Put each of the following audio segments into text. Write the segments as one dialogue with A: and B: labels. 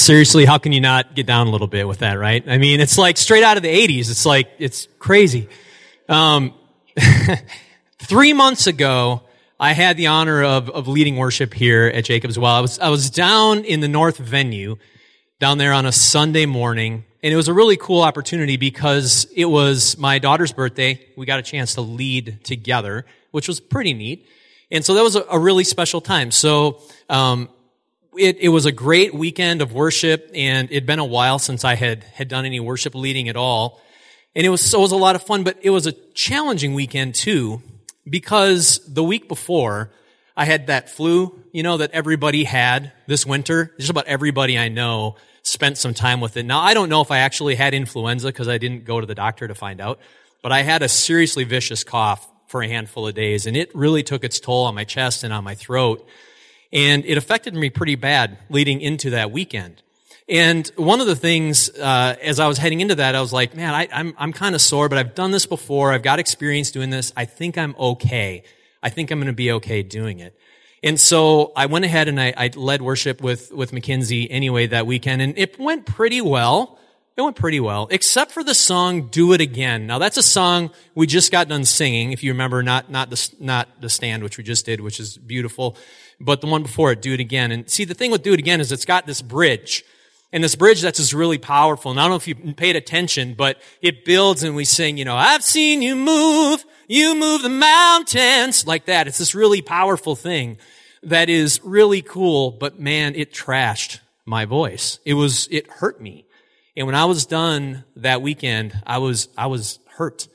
A: seriously, how can you not get down a little bit with that, right? I mean, it's like straight out of the 80s. It's like, it's crazy. Um, three months ago, I had the honor of, of leading worship here at Jacob's Well. I was, I was down in the North venue, down there on a Sunday morning, and it was a really cool opportunity because it was my daughter's birthday. We got a chance to lead together, which was pretty neat. And so that was a, a really special time. So, um, it, it was a great weekend of worship and it'd been a while since I had, had done any worship leading at all. And it was, so it was a lot of fun, but it was a challenging weekend too, because the week before, I had that flu, you know, that everybody had this winter. Just about everybody I know spent some time with it. Now, I don't know if I actually had influenza because I didn't go to the doctor to find out, but I had a seriously vicious cough for a handful of days and it really took its toll on my chest and on my throat. And it affected me pretty bad leading into that weekend. And one of the things, uh, as I was heading into that, I was like, man, I, I'm, I'm kind of sore, but I've done this before. I've got experience doing this. I think I'm okay. I think I'm going to be okay doing it. And so I went ahead and I, I led worship with, with Mackenzie anyway that weekend, and it went pretty well. It went pretty well, except for the song "Do It Again." Now that's a song we just got done singing. If you remember, not not the not the stand which we just did, which is beautiful, but the one before it, "Do It Again." And see, the thing with "Do It Again" is it's got this bridge, and this bridge that's just really powerful. And I don't know if you paid attention, but it builds, and we sing, you know, "I've seen you move, you move the mountains," like that. It's this really powerful thing that is really cool, but man, it trashed my voice. It was, it hurt me. And when I was done that weekend, I was, I was hurt.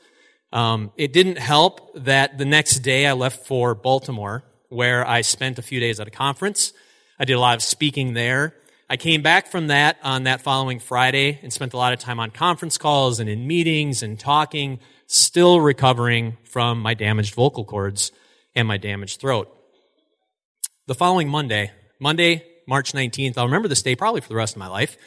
A: Um, it didn't help that the next day I left for Baltimore, where I spent a few days at a conference. I did a lot of speaking there. I came back from that on that following Friday and spent a lot of time on conference calls and in meetings and talking, still recovering from my damaged vocal cords and my damaged throat. The following Monday, Monday, March 19th, I'll remember this day probably for the rest of my life,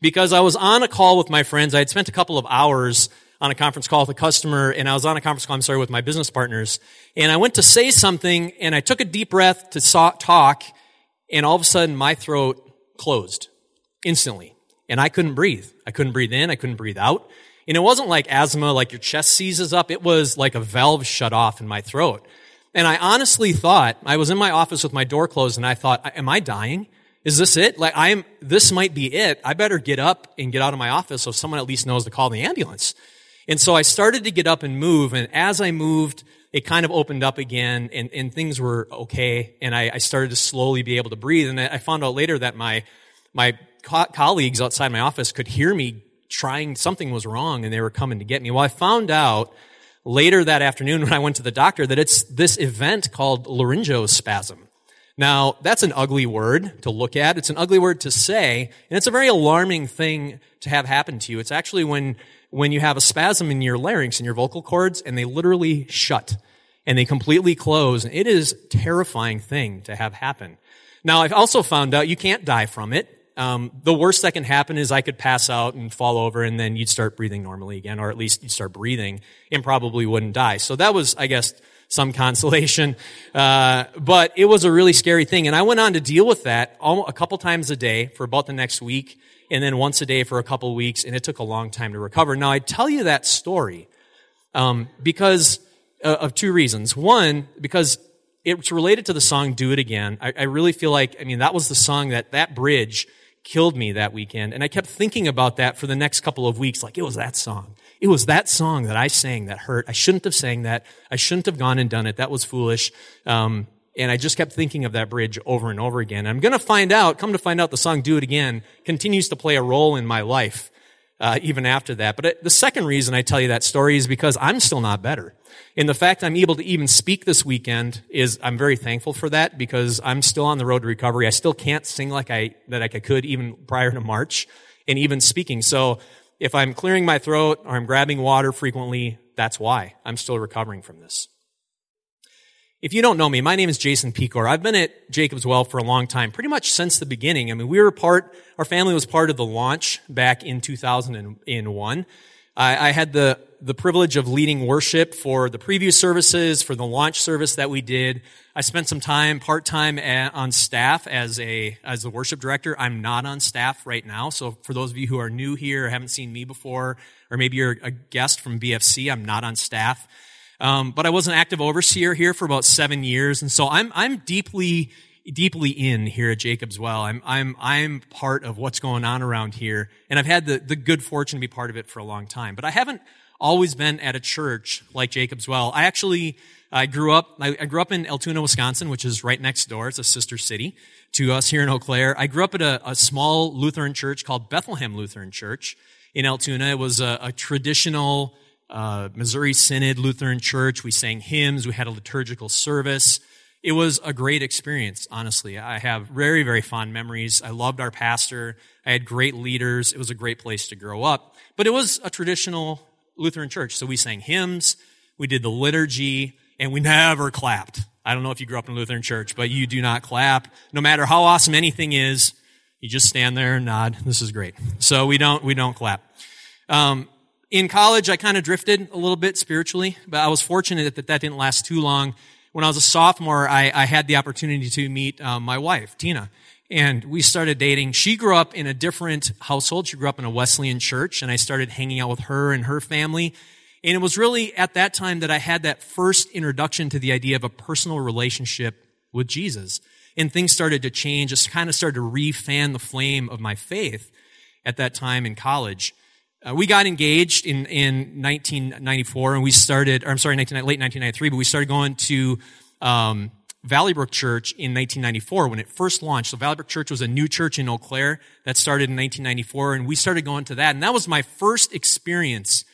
A: because I was on a call with my friends. I had spent a couple of hours on a conference call with a customer, and I was on a conference call, I'm sorry, with my business partners. And I went to say something, and I took a deep breath to talk, and all of a sudden my throat closed instantly. And I couldn't breathe. I couldn't breathe in, I couldn't breathe out. And it wasn't like asthma, like your chest seizes up. It was like a valve shut off in my throat. And I honestly thought, I was in my office with my door closed and I thought, am I dying? Is this it? Like I am, this might be it. I better get up and get out of my office so someone at least knows to call the ambulance. And so I started to get up and move. And as I moved, it kind of opened up again and, and things were okay. And I, I started to slowly be able to breathe. And I found out later that my, my co- colleagues outside my office could hear me trying, something was wrong and they were coming to get me. Well, I found out later that afternoon when I went to the doctor that it's this event called laryngospasm. Now, that's an ugly word to look at. It's an ugly word to say, and it's a very alarming thing to have happen to you. It's actually when, when you have a spasm in your larynx and your vocal cords and they literally shut and they completely close. It is a terrifying thing to have happen. Now, I've also found out you can't die from it. Um, the worst that can happen is I could pass out and fall over, and then you'd start breathing normally again, or at least you'd start breathing and probably wouldn't die. So that was, I guess, some consolation. Uh, but it was a really scary thing, and I went on to deal with that a couple times a day for about the next week, and then once a day for a couple weeks, and it took a long time to recover. Now I tell you that story um, because uh, of two reasons. One, because it's related to the song "Do It Again." I, I really feel like, I mean, that was the song that that bridge killed me that weekend. And I kept thinking about that for the next couple of weeks. Like, it was that song. It was that song that I sang that hurt. I shouldn't have sang that. I shouldn't have gone and done it. That was foolish. Um, and I just kept thinking of that bridge over and over again. I'm going to find out, come to find out the song Do It Again continues to play a role in my life, uh, even after that. But it, the second reason I tell you that story is because I'm still not better. And the fact I'm able to even speak this weekend is, I'm very thankful for that because I'm still on the road to recovery. I still can't sing like I, that I could even prior to March and even speaking. So if I'm clearing my throat or I'm grabbing water frequently, that's why I'm still recovering from this. If you don't know me, my name is Jason Pecor. I've been at Jacob's Well for a long time, pretty much since the beginning. I mean, we were part, our family was part of the launch back in 2001. I, I had the, the privilege of leading worship for the preview services, for the launch service that we did. I spent some time part-time on staff as a, as the worship director. I'm not on staff right now. So for those of you who are new here, haven't seen me before, or maybe you're a guest from BFC, I'm not on staff. Um, but I was an active overseer here for about seven years. And so I'm, I'm deeply deeply in here at Jacob's Well. I'm, I'm, I'm part of what's going on around here, and I've had the, the good fortune to be part of it for a long time. But I haven't always been at a church like Jacob's Well. I actually, I grew up, I, I grew up in Altoona, Wisconsin, which is right next door. It's a sister city to us here in Eau Claire. I grew up at a, a small Lutheran church called Bethlehem Lutheran Church in Altoona. It was a, a traditional, uh, Missouri Synod Lutheran church. We sang hymns. We had a liturgical service it was a great experience, honestly. I have very, very fond memories. I loved our pastor. I had great leaders. It was a great place to grow up. But it was a traditional Lutheran church. So we sang hymns, we did the liturgy, and we never clapped. I don't know if you grew up in a Lutheran church, but you do not clap. No matter how awesome anything is, you just stand there and nod. This is great. So we don't, we don't clap. Um, in college, I kind of drifted a little bit spiritually, but I was fortunate that that didn't last too long when I was a sophomore, I, I had the opportunity to meet um, my wife, Tina, and we started dating. She grew up in a different household. She grew up in a Wesleyan church, and I started hanging out with her and her family. And it was really at that time that I had that first introduction to the idea of a personal relationship with Jesus. And things started to change, just kind of started to refan the flame of my faith at that time in college. Uh, we got engaged in, in 1994 and we started, I'm sorry, 19, late 1993, but we started going to um, Valleybrook Church in 1994 when it first launched. So Valleybrook Church was a new church in Eau Claire that started in 1994 and we started going to that. And that was my first experience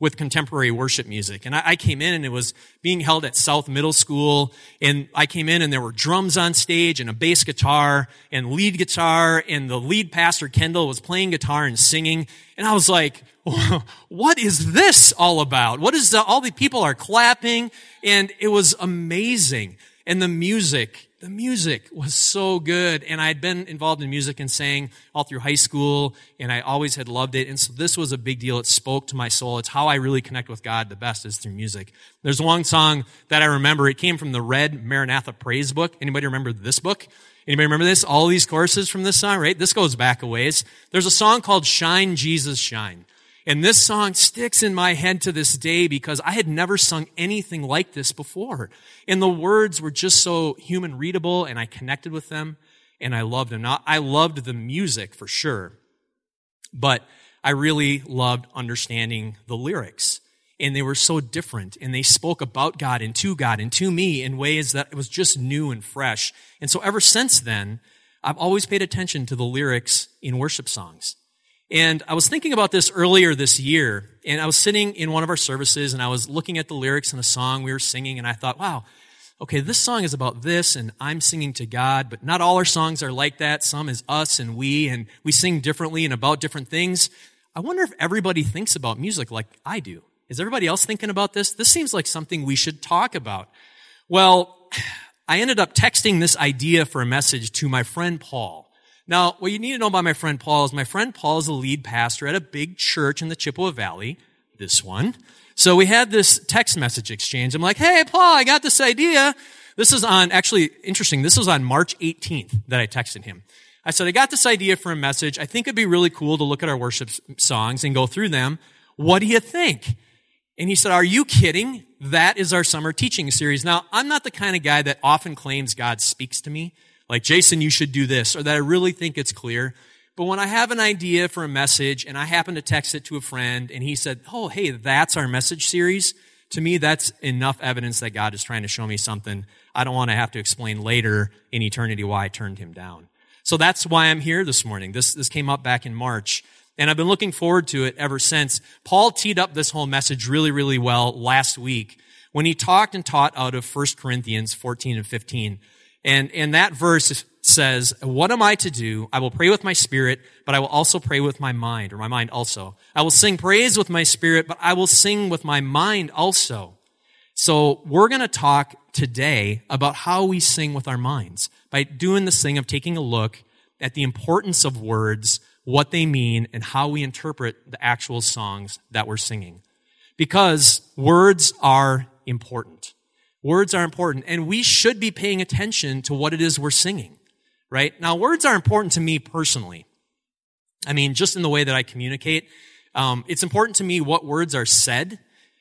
A: with contemporary worship music. And I, I, came in and it was being held at South Middle School. And I came in and there were drums on stage and a bass guitar and lead guitar. And the lead pastor, Kendall, was playing guitar and singing. And I was like, what is this all about? What is the, all the people are clapping? And it was amazing. And the music, the music was so good. And I had been involved in music and sang all through high school, and I always had loved it. And so this was a big deal. It spoke to my soul. It's how I really connect with God the best is through music. There's one song that I remember. It came from the Red Maranatha Praise book. Anybody remember this book? Anybody remember this? All these courses from this song, right? This goes back a ways. There's a song called Shine, Jesus, Shine. And this song sticks in my head to this day because I had never sung anything like this before. And the words were just so human readable and I connected with them and I loved them. Now, I loved the music for sure, but I really loved understanding the lyrics. And they were so different and they spoke about God and to God and to me in ways that it was just new and fresh. And so ever since then, I've always paid attention to the lyrics in worship songs. And I was thinking about this earlier this year, and I was sitting in one of our services and I was looking at the lyrics in a song we were singing, and I thought, wow, okay, this song is about this, and I'm singing to God, but not all our songs are like that. Some is us and we, and we sing differently and about different things. I wonder if everybody thinks about music like I do. Is everybody else thinking about this? This seems like something we should talk about. Well, I ended up texting this idea for a message to my friend Paul. Now, what you need to know about my friend Paul is my friend Paul is a lead pastor at a big church in the Chippewa Valley, this one. So we had this text message exchange. I'm like, hey, Paul, I got this idea. This is on, actually, interesting. This was on March 18th that I texted him. I said, I got this idea for a message. I think it'd be really cool to look at our worship songs and go through them. What do you think? And he said, are you kidding? That is our summer teaching series. Now, I'm not the kind of guy that often claims God speaks to me. Like, Jason, you should do this, or that I really think it's clear. But when I have an idea for a message and I happen to text it to a friend and he said, Oh, hey, that's our message series. To me, that's enough evidence that God is trying to show me something. I don't want to have to explain later in eternity why I turned him down. So that's why I'm here this morning. This, this came up back in March. And I've been looking forward to it ever since. Paul teed up this whole message really, really well last week when he talked and taught out of 1 Corinthians 14 and 15. And, and that verse says, what am I to do? I will pray with my spirit, but I will also pray with my mind, or my mind also. I will sing praise with my spirit, but I will sing with my mind also. So we're going to talk today about how we sing with our minds by doing this thing of taking a look at the importance of words what they mean and how we interpret the actual songs that we're singing. Because words are important. Words are important, and we should be paying attention to what it is we're singing, right? Now, words are important to me personally. I mean, just in the way that I communicate, um, it's important to me what words are said,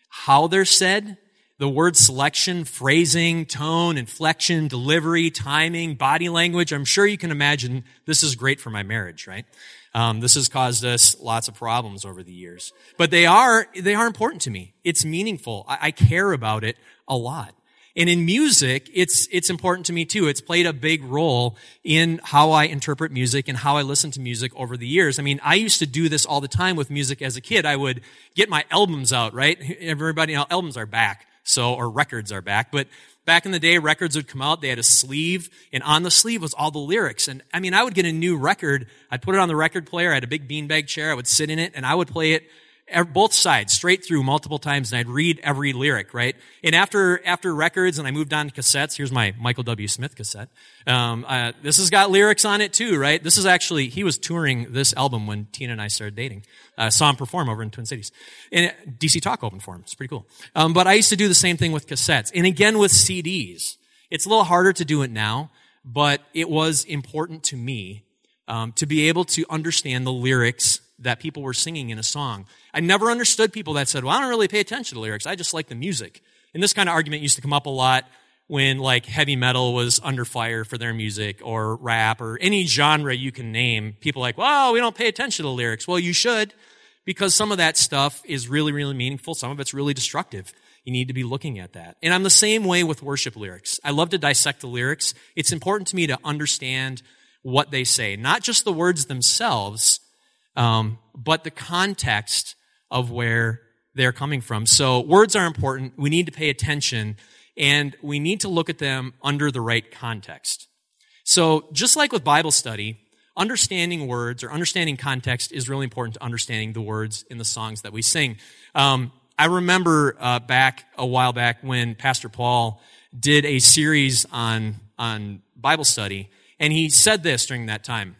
A: how they're said, the word selection, phrasing, tone, inflection, delivery, timing, body language. I'm sure you can imagine this is great for my marriage, right? Um, this has caused us lots of problems over the years, but they are they are important to me. It's meaningful. I, I care about it a lot. And in music, it's, it's important to me too. It's played a big role in how I interpret music and how I listen to music over the years. I mean, I used to do this all the time with music as a kid. I would get my albums out, right? Everybody, you know, albums are back. So, or records are back. But back in the day, records would come out. They had a sleeve and on the sleeve was all the lyrics. And I mean, I would get a new record. I'd put it on the record player. I had a big beanbag chair. I would sit in it and I would play it both sides straight through multiple times and I'd read every lyric, right? And after, after records and I moved on to cassettes, here's my Michael W. Smith cassette. Um, uh, this has got lyrics on it too, right? This is actually, he was touring this album when Tina and I started dating. Uh, saw him perform over in Twin Cities. And DC Talk opened for him. It's pretty cool. Um, but I used to do the same thing with cassettes. And again with CDs. It's a little harder to do it now, but it was important to me um, to be able to understand the lyrics that people were singing in a song. I never understood people that said, well, I don't really pay attention to lyrics. I just like the music. And this kind of argument used to come up a lot when like heavy metal was under fire for their music or rap or any genre you can name. People like, well, we don't pay attention to the lyrics. Well, you should because some of that stuff is really, really meaningful. Some of it's really destructive. You need to be looking at that. And I'm the same way with worship lyrics. I love to dissect the lyrics. It's important to me to understand what they say, not just the words themselves, um, but the context of where they're coming from. So words are important. We need to pay attention and we need to look at them under the right context. So just like with Bible study, understanding words or understanding context is really important to understanding the words in the songs that we sing. Um, I remember uh, back a while back when Pastor Paul did a series on on Bible study, and he said this during that time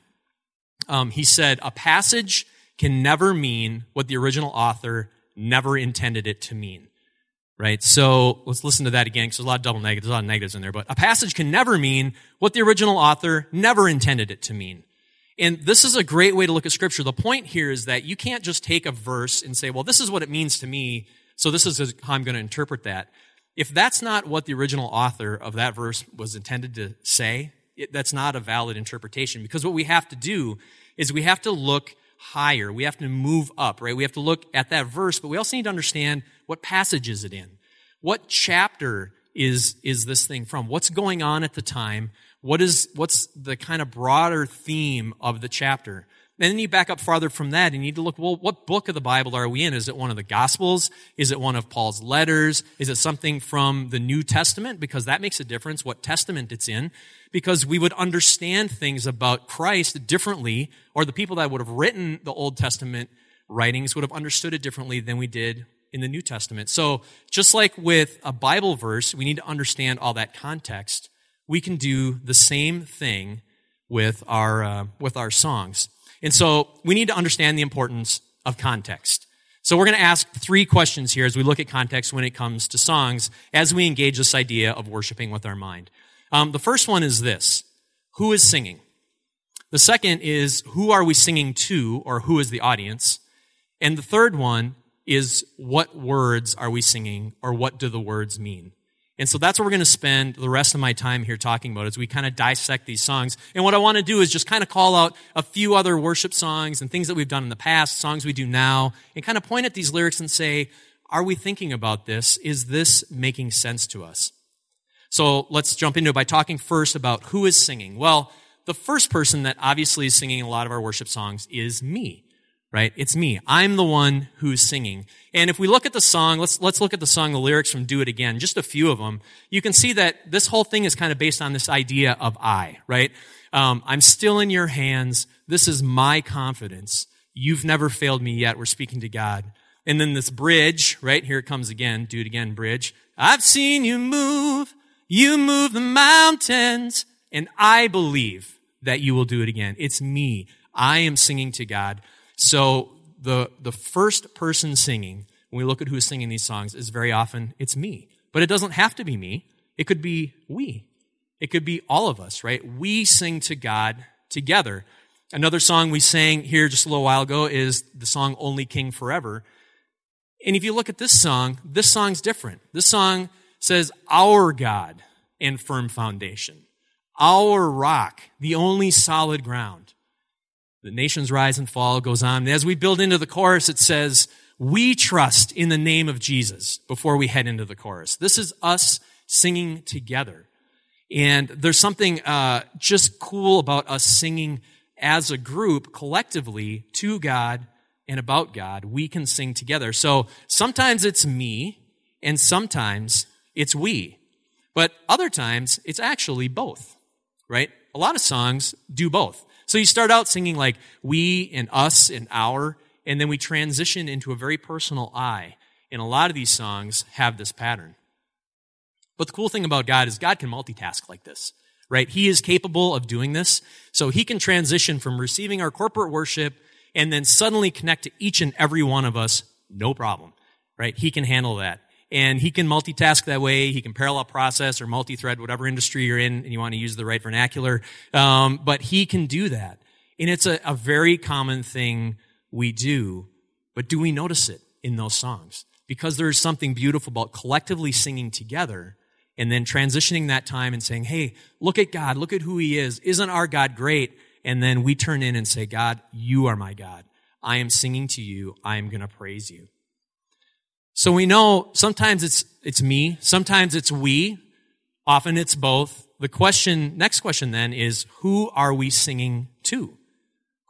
A: um, he said, a passage can never mean what the original author never intended it to mean. Right? So let's listen to that again because there's a lot of double negatives, a lot of negatives in there. But a passage can never mean what the original author never intended it to mean. And this is a great way to look at scripture. The point here is that you can't just take a verse and say, well, this is what it means to me, so this is how I'm going to interpret that. If that's not what the original author of that verse was intended to say, it, that's not a valid interpretation because what we have to do is we have to look higher. We have to move up, right? We have to look at that verse, but we also need to understand what passage is it in? What chapter is, is this thing from? What's going on at the time? What is, what's the kind of broader theme of the chapter? And then you back up farther from that and you need to look, well, what book of the Bible are we in? Is it one of the Gospels? Is it one of Paul's letters? Is it something from the New Testament? Because that makes a difference what testament it's in. Because we would understand things about Christ differently, or the people that would have written the Old Testament writings would have understood it differently than we did in the New Testament. So just like with a Bible verse, we need to understand all that context. We can do the same thing with our, uh, with our songs. And so we need to understand the importance of context. So we're going to ask three questions here as we look at context when it comes to songs as we engage this idea of worshiping with our mind. Um, the first one is this. Who is singing? The second is who are we singing to or who is the audience? And the third one is what words are we singing or what do the words mean? And so that's what we're going to spend the rest of my time here talking about as we kind of dissect these songs. And what I want to do is just kind of call out a few other worship songs and things that we've done in the past, songs we do now, and kind of point at these lyrics and say, are we thinking about this? Is this making sense to us? So let's jump into it by talking first about who is singing. Well, the first person that obviously is singing a lot of our worship songs is me right? It's me. I'm the one who's singing. And if we look at the song, let's, let's look at the song, the lyrics from Do It Again, just a few of them. You can see that this whole thing is kind of based on this idea of I, right? Um, I'm still in your hands. This is my confidence. You've never failed me yet. We're speaking to God. And then this bridge, right? Here it comes again. Do it again, bridge. I've seen you move. You move the mountains. And I believe that you will do it again. It's me. I am singing to God. So the, the first person singing, when we look at who's singing these songs, is very often, it's me. But it doesn't have to be me. It could be we. It could be all of us, right? We sing to God together. Another song we sang here just a little while ago is the song Only King Forever. And if you look at this song, this song's different. This song says, Our God and firm foundation, our rock, the only solid ground. The nations rise and fall goes on. And as we build into the chorus, it says, We trust in the name of Jesus before we head into the chorus. This is us singing together. And there's something uh, just cool about us singing as a group collectively to God and about God. We can sing together. So sometimes it's me, and sometimes it's we. But other times it's actually both, right? A lot of songs do both. So you start out singing like we and us and our, and then we transition into a very personal I. And a lot of these songs have this pattern. But the cool thing about God is God can multitask like this, right? He is capable of doing this. So he can transition from receiving our corporate worship and then suddenly connect to each and every one of us, no problem, right? He can handle that. And he can multitask that way. He can parallel process or multi-thread, whatever industry you're in, and you want to use the right vernacular. Um, but he can do that. And it's a, a very common thing we do. But do we notice it in those songs? Because there is something beautiful about collectively singing together and then transitioning that time and saying, hey, look at God, look at who He is. Isn't our God great? And then we turn in and say, God, you are my God. I am singing to you. I am going to praise you. So we know sometimes it's, it's me, sometimes it's we, often it's both. The question, next question then is, who are we singing to?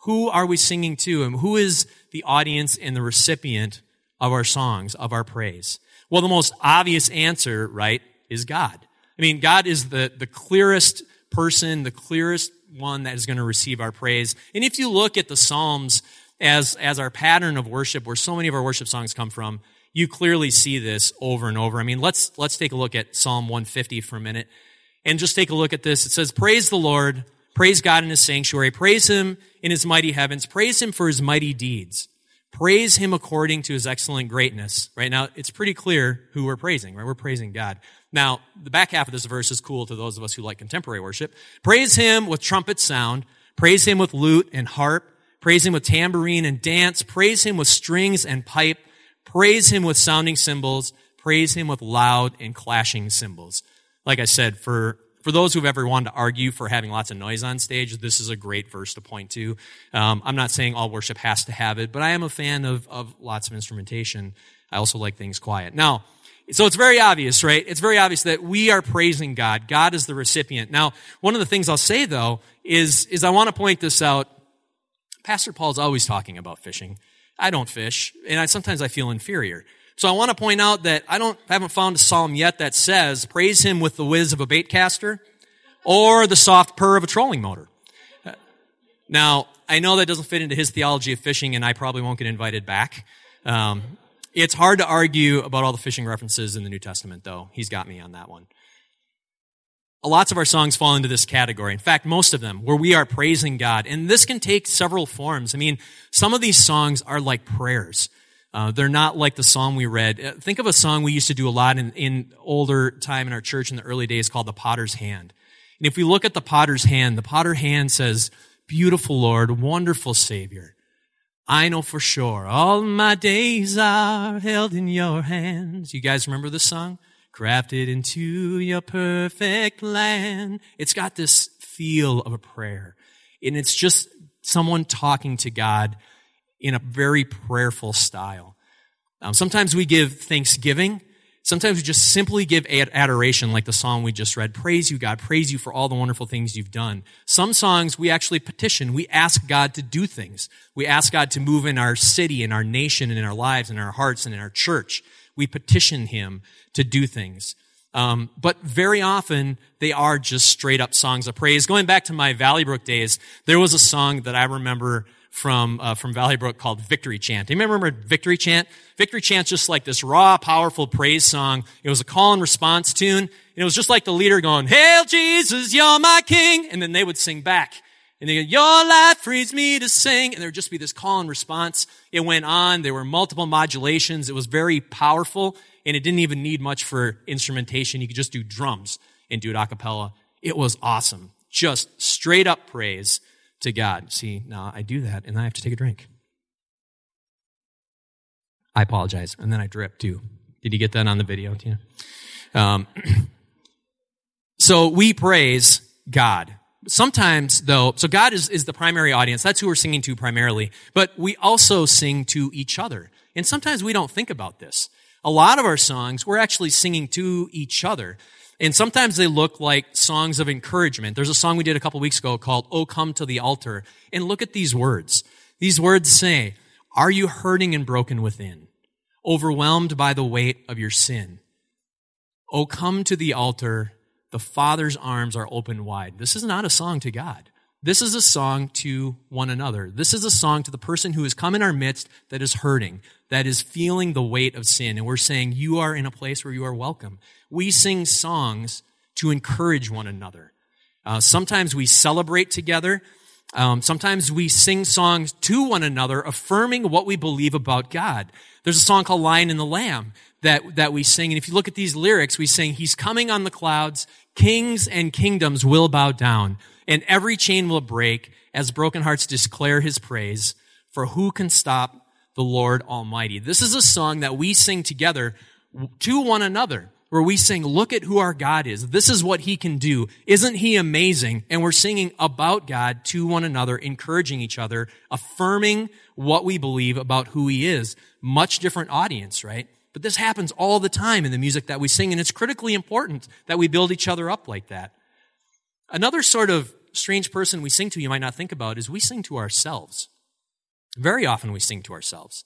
A: Who are we singing to? And who is the audience and the recipient of our songs, of our praise? Well, the most obvious answer, right, is God. I mean, God is the, the clearest person, the clearest one that is going to receive our praise. And if you look at the Psalms as, as our pattern of worship, where so many of our worship songs come from, you clearly see this over and over. I mean, let's, let's take a look at Psalm 150 for a minute and just take a look at this. It says, praise the Lord, praise God in his sanctuary, praise him in his mighty heavens, praise him for his mighty deeds. Praise him according to his excellent greatness. Right now, it's pretty clear who we're praising, right? We're praising God. Now, the back half of this verse is cool to those of us who like contemporary worship. Praise him with trumpet sound. Praise him with lute and harp. Praise him with tambourine and dance. Praise him with strings and pipe. Praise him with sounding cymbals. Praise him with loud and clashing cymbals. Like I said, for for those who've ever wanted to argue for having lots of noise on stage, this is a great verse to point to. Um, I'm not saying all worship has to have it, but I am a fan of, of lots of instrumentation. I also like things quiet. Now, so it's very obvious, right? It's very obvious that we are praising God. God is the recipient. Now, one of the things I'll say though is, is I want to point this out. Pastor Paul's always talking about fishing. I don't fish, and I, sometimes I feel inferior. So I want to point out that I don't, haven't found a psalm yet that says, praise him with the whiz of a bait caster or the soft purr of a trolling motor. Now, I know that doesn't fit into his theology of fishing and I probably won't get invited back. Um, it's hard to argue about all the fishing references in the New Testament though. He's got me on that one. Lots of our songs fall into this category. In fact, most of them, where we are praising God. And this can take several forms. I mean, some of these songs are like prayers. Uh, they're not like the song we read. Uh, think of a song we used to do a lot in, in older time in our church in the early days called the Potter's Hand. And if we look at the Potter's Hand, the Potter Hand says, Beautiful Lord, wonderful Savior. I know for sure all my days are held in your hands. You guys remember this song? Crafted into your perfect land. It's got this feel of a prayer. And it's just someone talking to God in a very prayerful style. Um, sometimes we give thanksgiving. Sometimes we just simply give adoration, like the song we just read. Praise you, God. Praise you for all the wonderful things you've done. Some songs we actually petition. We ask God to do things. We ask God to move in our city, in our nation, and in our lives, in our hearts, and in our church. We petition Him to do things. Um, but very often they are just straight up songs of praise. Going back to my Valley Brook days, there was a song that I remember from uh, from Valleybrook called Victory Chant. Do you remember Victory Chant? Victory Chant's just like this raw, powerful praise song. It was a call and response tune. And it was just like the leader going, Hail Jesus, you're my king. And then they would sing back. And they go, your life frees me to sing. And there would just be this call and response. It went on. There were multiple modulations. It was very powerful and it didn't even need much for instrumentation. You could just do drums and do it a cappella. It was awesome. Just straight up praise to God. See, now I do that and I have to take a drink. I apologize. And then I drip too. Did you get that on the video, Tina? Um, so we praise God sometimes though, so God is, is the primary audience. That's who we're singing to primarily. But we also sing to each other. And sometimes we don't think about this. A lot of our songs, we're actually singing to each other. And sometimes they look like songs of encouragement. There's a song we did a couple weeks ago called Oh Come to the Altar. And look at these words. These words say, Are you hurting and broken within? Overwhelmed by the weight of your sin? Oh, come to the altar the Father's arms are open wide. This is not a song to God. This is a song to one another. This is a song to the person who has come in our midst that is hurting, that is feeling the weight of sin. And we're saying, You are in a place where you are welcome. We sing songs to encourage one another. Uh, sometimes we celebrate together. Um, sometimes we sing songs to one another, affirming what we believe about God. There's a song called Lion and the Lamb that, that we sing. And if you look at these lyrics, we sing, He's coming on the clouds. Kings and kingdoms will bow down, and every chain will break as broken hearts declare his praise. For who can stop the Lord Almighty? This is a song that we sing together to one another, where we sing, Look at who our God is. This is what he can do. Isn't he amazing? And we're singing about God to one another, encouraging each other, affirming what we believe about who he is. Much different audience, right? But this happens all the time in the music that we sing, and it's critically important that we build each other up like that. Another sort of strange person we sing to you might not think about is we sing to ourselves. Very often we sing to ourselves.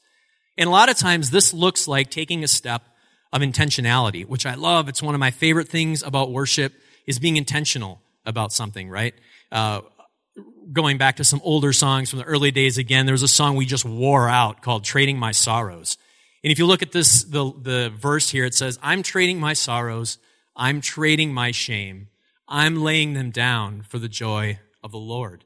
A: And a lot of times this looks like taking a step of intentionality, which I love. It's one of my favorite things about worship is being intentional about something, right? Uh, going back to some older songs from the early days again, there was a song we just wore out called Trading My Sorrows. And if you look at this, the, the verse here, it says, I'm trading my sorrows. I'm trading my shame. I'm laying them down for the joy of the Lord.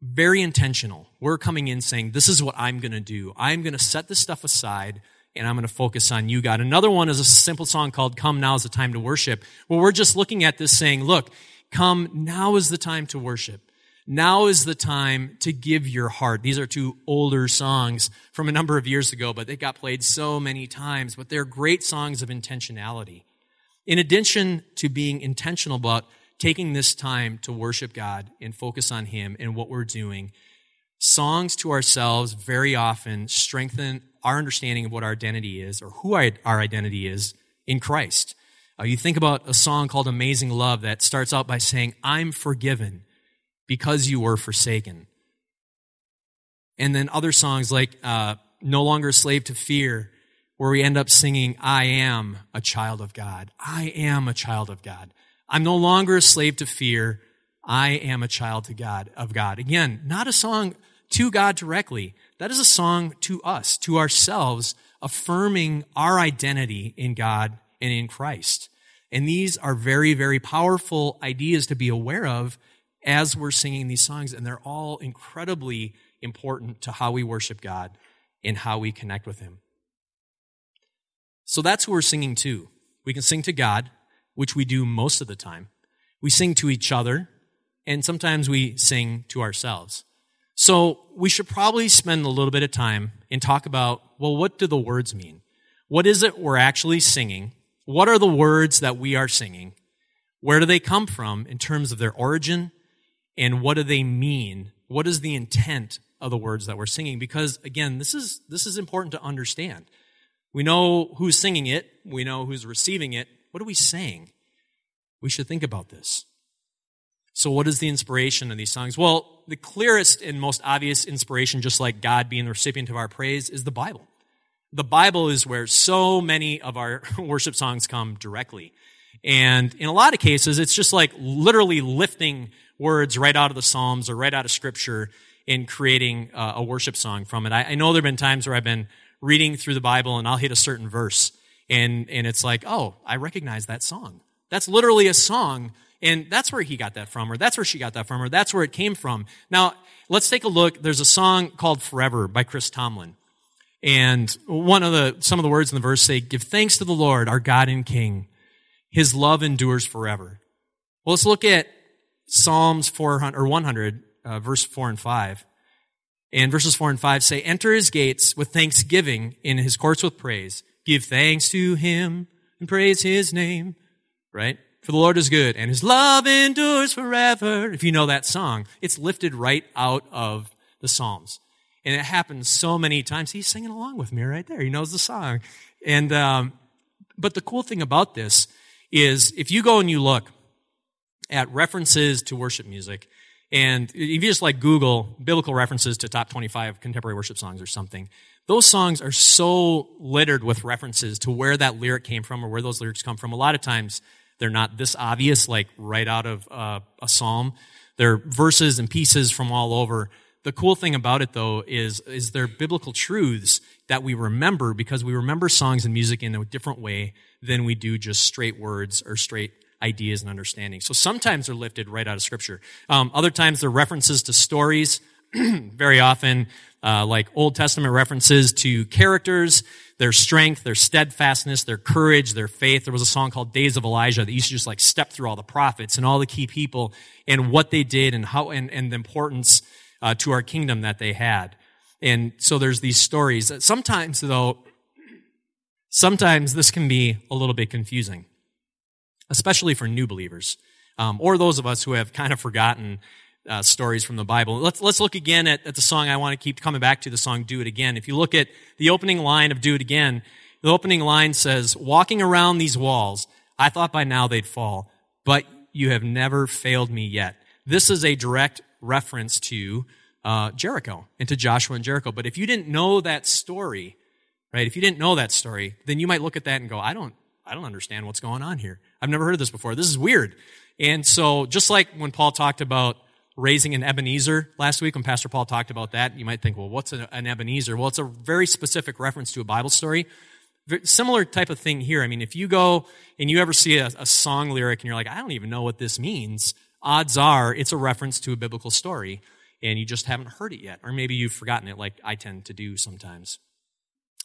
A: Very intentional. We're coming in saying, this is what I'm going to do. I'm going to set this stuff aside and I'm going to focus on you, God. Another one is a simple song called Come Now is the Time to Worship, where we're just looking at this saying, look, come, now is the time to worship. Now is the time to give your heart. These are two older songs from a number of years ago, but they got played so many times, but they're great songs of intentionality. In addition to being intentional about taking this time to worship God and focus on Him and what we're doing, songs to ourselves very often strengthen our understanding of what our identity is or who our identity is in Christ. Uh, you think about a song called Amazing Love that starts out by saying, I'm forgiven because you were forsaken. And then other songs like uh, No Longer Slave to Fear, where we end up singing, I am a child of God. I am a child of God. I'm no longer a slave to fear. I am a child to God of God. Again, not a song to God directly. That is a song to us, to ourselves, affirming our identity in God and in Christ. And these are very, very powerful ideas to be aware of as we're singing these songs, and they're all incredibly important to how we worship God and how we connect with Him. So that's who we're singing to. We can sing to God, which we do most of the time. We sing to each other, and sometimes we sing to ourselves. So we should probably spend a little bit of time and talk about, well, what do the words mean? What is it we're actually singing? What are the words that we are singing? Where do they come from in terms of their origin and what do they mean? What is the intent of the words that we're singing? Because again, this is, this is important to understand. We know who's singing it. We know who's receiving it. What are we saying? We should think about this. So what is the inspiration of these songs? Well, the clearest and most obvious inspiration, just like God being the recipient of our praise, is the Bible. The Bible is where so many of our worship songs come directly. And in a lot of cases, it's just like literally lifting words right out of the Psalms or right out of Scripture in creating uh, a worship song from it. I, I know there have been times where I've been reading through the Bible and I'll hit a certain verse and, and it's like, oh, I recognize that song. That's literally a song And that's where he got that from, or that's where she got that from, or that's where it came from. Now, let's take a look. There's a song called Forever by Chris Tomlin. And one of the, some of the words in the verse say, give thanks to the Lord, our God and King. His love endures forever. Well, let's look at Psalms 400, or 100, uh, verse 4 and 5. And verses 4 and 5 say, enter his gates with thanksgiving, in his courts with praise. Give thanks to him and praise his name. Right? For the Lord is good and his love endures forever. If you know that song, it's lifted right out of the Psalms. And it happens so many times. He's singing along with me right there. He knows the song. And, um, but the cool thing about this is if you go and you look at references to worship music, and if you just like Google biblical references to top 25 contemporary worship songs or something, those songs are so littered with references to where that lyric came from or where those lyrics come from. A lot of times they're not this obvious, like right out of uh, a psalm. They're verses and pieces from all over. The cool thing about it though is, is they're biblical truths that we remember because we remember songs and music in a different way than we do just straight words or straight ideas and understanding. So sometimes they're lifted right out of scripture. Um, other times they're references to stories. Very often, uh, like Old Testament references to characters, their strength, their steadfastness, their courage, their faith. There was a song called Days of Elijah that used to just like step through all the prophets and all the key people and what they did and how and, and the importance uh, to our kingdom that they had. And so there's these stories. Sometimes though, sometimes this can be a little bit confusing especially for new believers, um, or those of us who have kind of forgotten uh, stories from the Bible. Let's, let's look again at, at the song. I want to keep coming back to the song Do It Again. If you look at the opening line of Do It Again, the opening line says, Walking around these walls, I thought by now they'd fall, but you have never failed me yet. This is a direct reference to uh, Jericho and to Joshua and Jericho. But if you didn't know that story, right, if you didn't know that story, then you might look at that and go, I don't, I don't understand what's going on here. I've never heard this before. This is weird. And so, just like when Paul talked about raising an Ebenezer last week, when Pastor Paul talked about that, you might think, well, what's an Ebenezer? Well, it's a very specific reference to a Bible story. Similar type of thing here. I mean, if you go and you ever see a, a song lyric and you're like, I don't even know what this means, odds are it's a reference to a biblical story and you just haven't heard it yet. Or maybe you've forgotten it like I tend to do sometimes.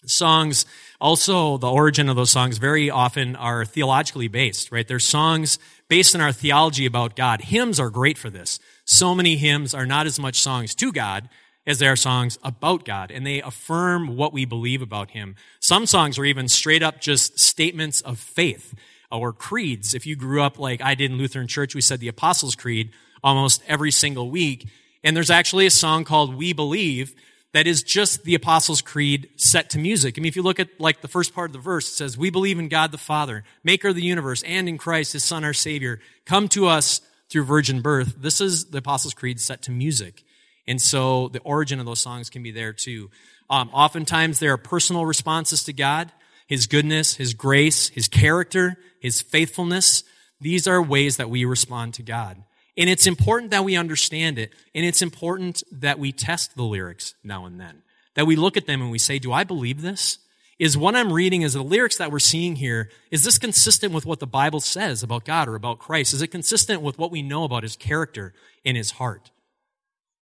A: Songs, also the origin of those songs very often are theologically based, right? They're songs based on our theology about God. Hymns are great for this. So many hymns are not as much songs to God as they are songs about God, and they affirm what we believe about Him. Some songs are even straight up just statements of faith or creeds. If you grew up like I did in Lutheran Church, we said the Apostles' Creed almost every single week. And there's actually a song called We Believe that is just the Apostles' Creed set to music. I mean, if you look at like the first part of the verse, it says, We believe in God the Father, maker of the universe, and in Christ, his Son, our Savior, come to us through virgin birth. This is the Apostles' Creed set to music. And so the origin of those songs can be there too. Um, oftentimes there are personal responses to God, His goodness, His grace, His character, His faithfulness. These are ways that we respond to God. And it's important that we understand it, and it's important that we test the lyrics now and then. That we look at them and we say, do I believe this? Is what I'm reading, is the lyrics that we're seeing here, is this consistent with what the Bible says about God or about Christ? Is it consistent with what we know about His character and His heart?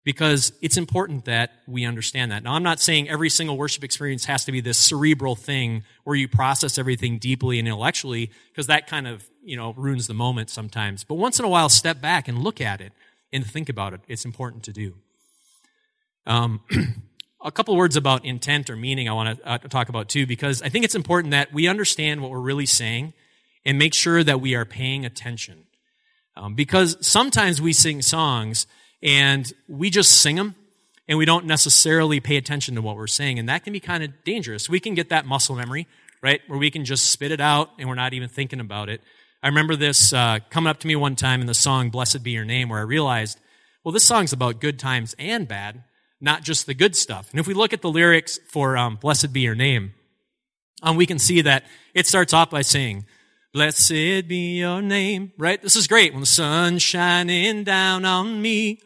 A: Because it's important that we understand that. Now, I'm not saying every single worship experience has to be this cerebral thing where you process everything deeply and intellectually, because that kind of you know, ruins the moment sometimes. But once in a while, step back and look at it and think about it. It's important to do. Um, a couple words about intent or meaning I want to uh, talk about too, because I think it's important that we understand what we're really saying and make sure that we are paying attention. Um, because sometimes we sing songs and we just sing them and we don't necessarily pay attention to what we're saying, and that can be kind of dangerous. We can get that muscle memory, right, where we can just spit it out and we're not even thinking about it. I remember this uh, coming up to me one time in the song Blessed Be Your Name, where I realized, well, this song's about good times and bad, not just the good stuff. And if we look at the lyrics for um, Blessed Be Your Name, um, we can see that it starts off by saying, Blessed be your name, right? This is great. When the sun's shining down on me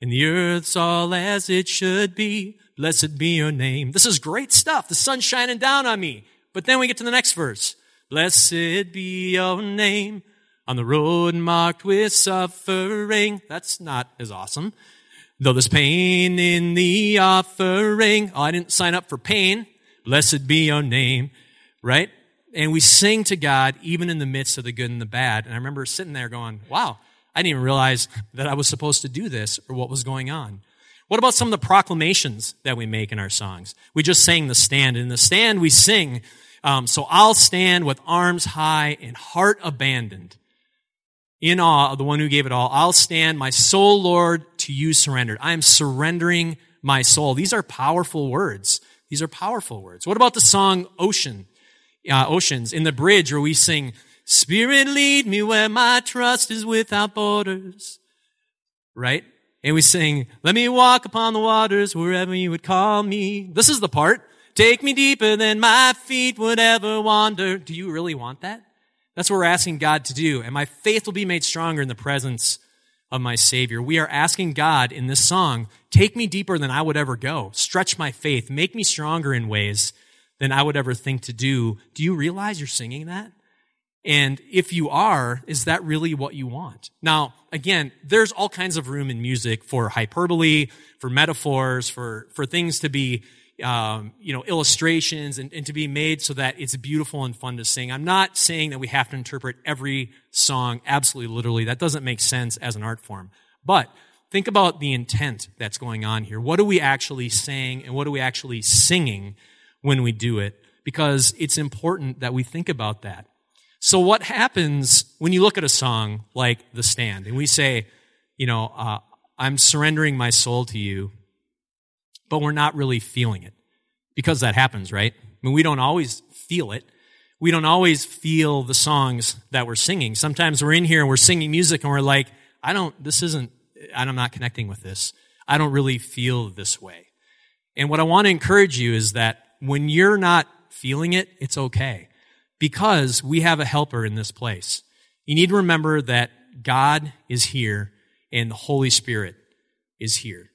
A: and the earth's all as it should be, blessed be your name. This is great stuff. The sun's shining down on me. But then we get to the next verse. Blessed be your name. On the road marked with suffering. That's not as awesome. Though there's pain in the offering. Oh, I didn't sign up for pain. Blessed be your name. Right? And we sing to God even in the midst of the good and the bad. And I remember sitting there going, wow, I didn't even realize that I was supposed to do this or what was going on. What about some of the proclamations that we make in our songs? We just sang the stand. In the stand, we sing, um, So I'll stand with arms high and heart abandoned. In awe of the one who gave it all, I'll stand, my soul, Lord, to you surrendered. I am surrendering my soul. These are powerful words. These are powerful words. What about the song Ocean? Uh, oceans. In the bridge where we sing, Spirit lead me where my trust is without borders. Right? And we sing, let me walk upon the waters wherever you would call me. This is the part. Take me deeper than my feet would ever wander. Do you really want that? That's what we're asking God to do. And my faith will be made stronger in the presence of my Savior. We are asking God in this song, take me deeper than I would ever go. Stretch my faith. Make me stronger in ways than I would ever think to do. Do you realize you're singing that? And if you are, is that really what you want? Now, again, there's all kinds of room in music for hyperbole, for metaphors, for, for things to be, um, you know, illustrations and, and to be made so that it's beautiful and fun to sing. I'm not saying that we have to interpret every song absolutely literally. That doesn't make sense as an art form. But think about the intent that's going on here. What are we actually saying and what are we actually singing when we do it? Because it's important that we think about that. So what happens when you look at a song like The Stand and we say, you know, uh, I'm surrendering my soul to you, but we're not really feeling it? Because that happens, right? I mean, we don't always feel it. We don't always feel the songs that we're singing. Sometimes we're in here and we're singing music and we're like, I don't, this isn't, I'm not connecting with this. I don't really feel this way. And what I want to encourage you is that when you're not feeling it, it's okay because we have a helper in this place. You need to remember that God is here and the Holy Spirit is here.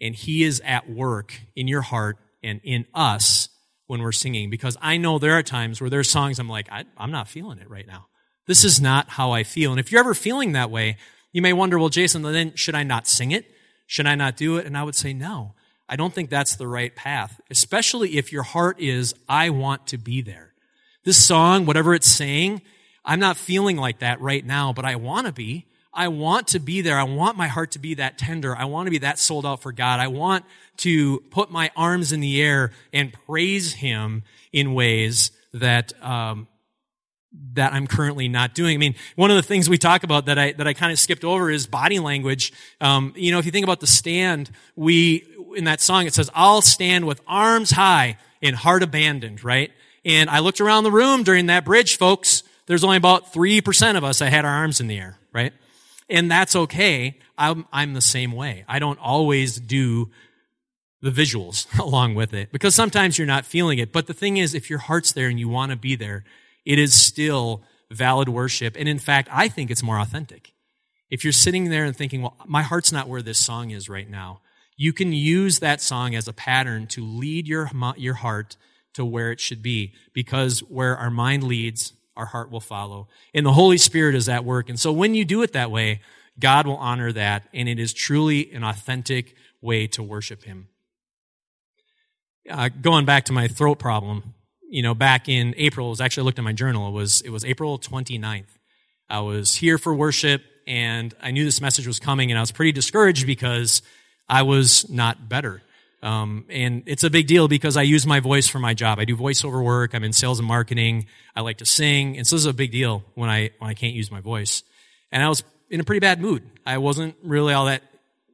A: And He is at work in your heart and in us when we're singing. Because I know there are times where there's songs I'm like, I, am not feeling it right now. This is not how I feel. And if you're ever feeling that way, you may wonder, well, Jason, then should I not sing it? Should I not do it? And I would say, no. I don't think that's the right path, especially if your heart is, I want to be there. This song, whatever it's saying, I'm not feeling like that right now, but I want to be. I want to be there. I want my heart to be that tender. I want to be that sold out for God. I want to put my arms in the air and praise Him in ways that um, that I'm currently not doing. I mean, one of the things we talk about that I that I kind of skipped over is body language. Um, you know, if you think about the stand, we in that song it says, "I'll stand with arms high and heart abandoned." Right? And I looked around the room during that bridge, folks. There's only about 3% of us that had our arms in the air, right? And that's okay. I'm, I'm the same way. I don't always do the visuals along with it because sometimes you're not feeling it. But the thing is, if your heart's there and you want to be there, it is still valid worship. And in fact, I think it's more authentic. If you're sitting there and thinking, well, my heart's not where this song is right now, you can use that song as a pattern to lead your, your heart to where it should be because where our mind leads, our heart will follow. And the Holy Spirit is at work. And so when you do it that way, God will honor that, and it is truly an authentic way to worship Him. Uh, going back to my throat problem, you know, back in April, it was actually I looked at my journal. It was it was April 29th. I was here for worship, and I knew this message was coming, and I was pretty discouraged because I was not better. Um, and it's a big deal because I use my voice for my job. I do voiceover work. I'm in sales and marketing. I like to sing. And so this is a big deal when I, when I can't use my voice. And I was in a pretty bad mood. I wasn't really all that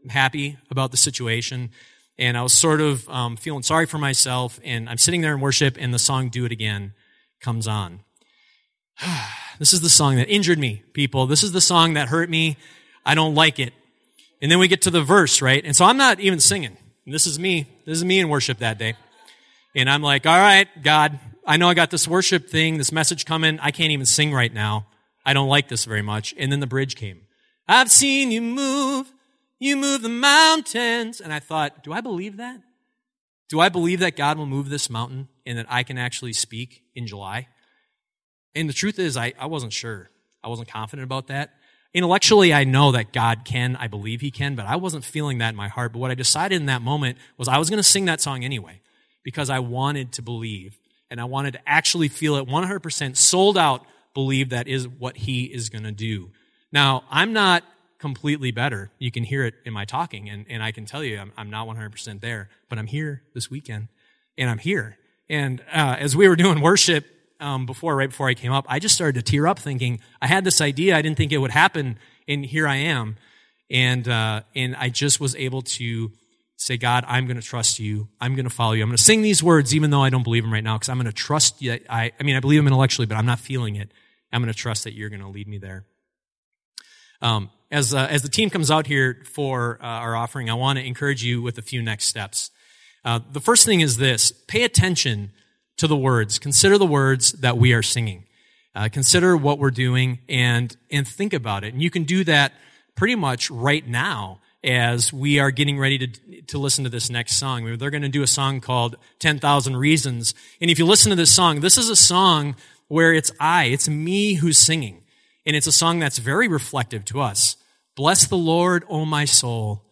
A: happy about the situation. And I was sort of um, feeling sorry for myself. And I'm sitting there in worship and the song Do It Again comes on. this is the song that injured me, people. This is the song that hurt me. I don't like it. And then we get to the verse, right? And so I'm not even singing. This is me. This is me in worship that day. And I'm like, all right, God, I know I got this worship thing, this message coming. I can't even sing right now. I don't like this very much. And then the bridge came. I've seen you move. You move the mountains. And I thought, do I believe that? Do I believe that God will move this mountain and that I can actually speak in July? And the truth is, I, I wasn't sure. I wasn't confident about that. Intellectually, I know that God can. I believe He can, but I wasn't feeling that in my heart. But what I decided in that moment was I was going to sing that song anyway because I wanted to believe and I wanted to actually feel it 100% sold out, believe that is what He is going to do. Now, I'm not completely better. You can hear it in my talking, and, and I can tell you I'm, I'm not 100% there, but I'm here this weekend, and I'm here. And uh, as we were doing worship um, before, right before I came up, I just started to tear up thinking, I had this idea, I didn't think it would happen, and here I am. And, uh, and I just was able to say, God, I'm going to trust you. I'm going to follow you. I'm going to sing these words even though I don't believe them right now because I'm going to trust you. I, I mean, I believe them intellectually, but I'm not feeling it. I'm going to trust that you're going to lead me there. Um, as, uh, as the team comes out here for uh, our offering, I want to encourage you with a few next steps. Uh, the first thing is this pay attention to the words. Consider the words that we are singing. Uh, consider what we're doing and, and think about it. And you can do that pretty much right now as we are getting ready to, to listen to this next song. They're going to do a song called 10,000 Reasons. And if you listen to this song, this is a song where it's I, it's me who's singing. And it's a song that's very reflective to us. Bless the Lord, O my soul.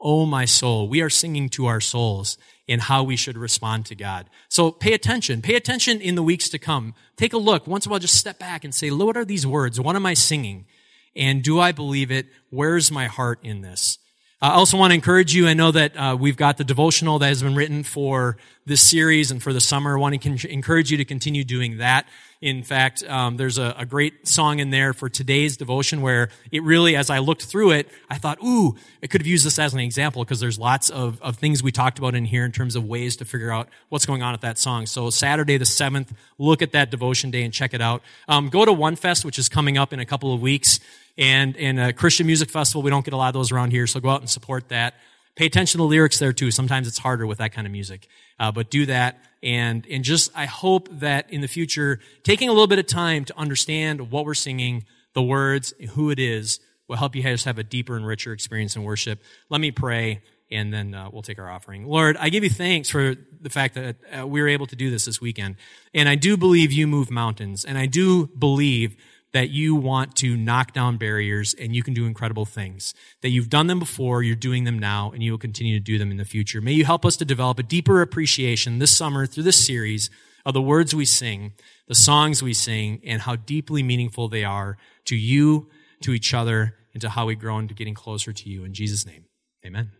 A: O my soul. We are singing to our souls in how we should respond to God. So pay attention. Pay attention in the weeks to come. Take a look. Once in a while, just step back and say, Lord, what are these words? What am I singing? And do I believe it? Where's my heart in this? I also want to encourage you. I know that uh, we've got the devotional that has been written for this series and for the summer. I want to encourage you to continue doing that. In fact, um, there's a, a, great song in there for today's devotion where it really, as I looked through it, I thought, ooh, I could have used this as an example because there's lots of, of things we talked about in here in terms of ways to figure out what's going on at that song. So Saturday the 7th, look at that devotion day and check it out. Um, go to One Fest, which is coming up in a couple of weeks and, and a Christian music festival. We don't get a lot of those around here, so go out and support that. Pay attention to the lyrics there too. Sometimes it's harder with that kind of music. Uh, but do that. And, and just, I hope that in the future, taking a little bit of time to understand what we're singing, the words, who it is, will help you guys have a deeper and richer experience in worship. Let me pray and then uh, we'll take our offering. Lord, I give you thanks for the fact that uh, we were able to do this this weekend. And I do believe you move mountains. And I do believe that you want to knock down barriers and you can do incredible things. That you've done them before, you're doing them now, and you will continue to do them in the future. May you help us to develop a deeper appreciation this summer through this series of the words we sing, the songs we sing, and how deeply meaningful they are to you, to each other, and to how we grow into getting closer to you. In Jesus' name, amen.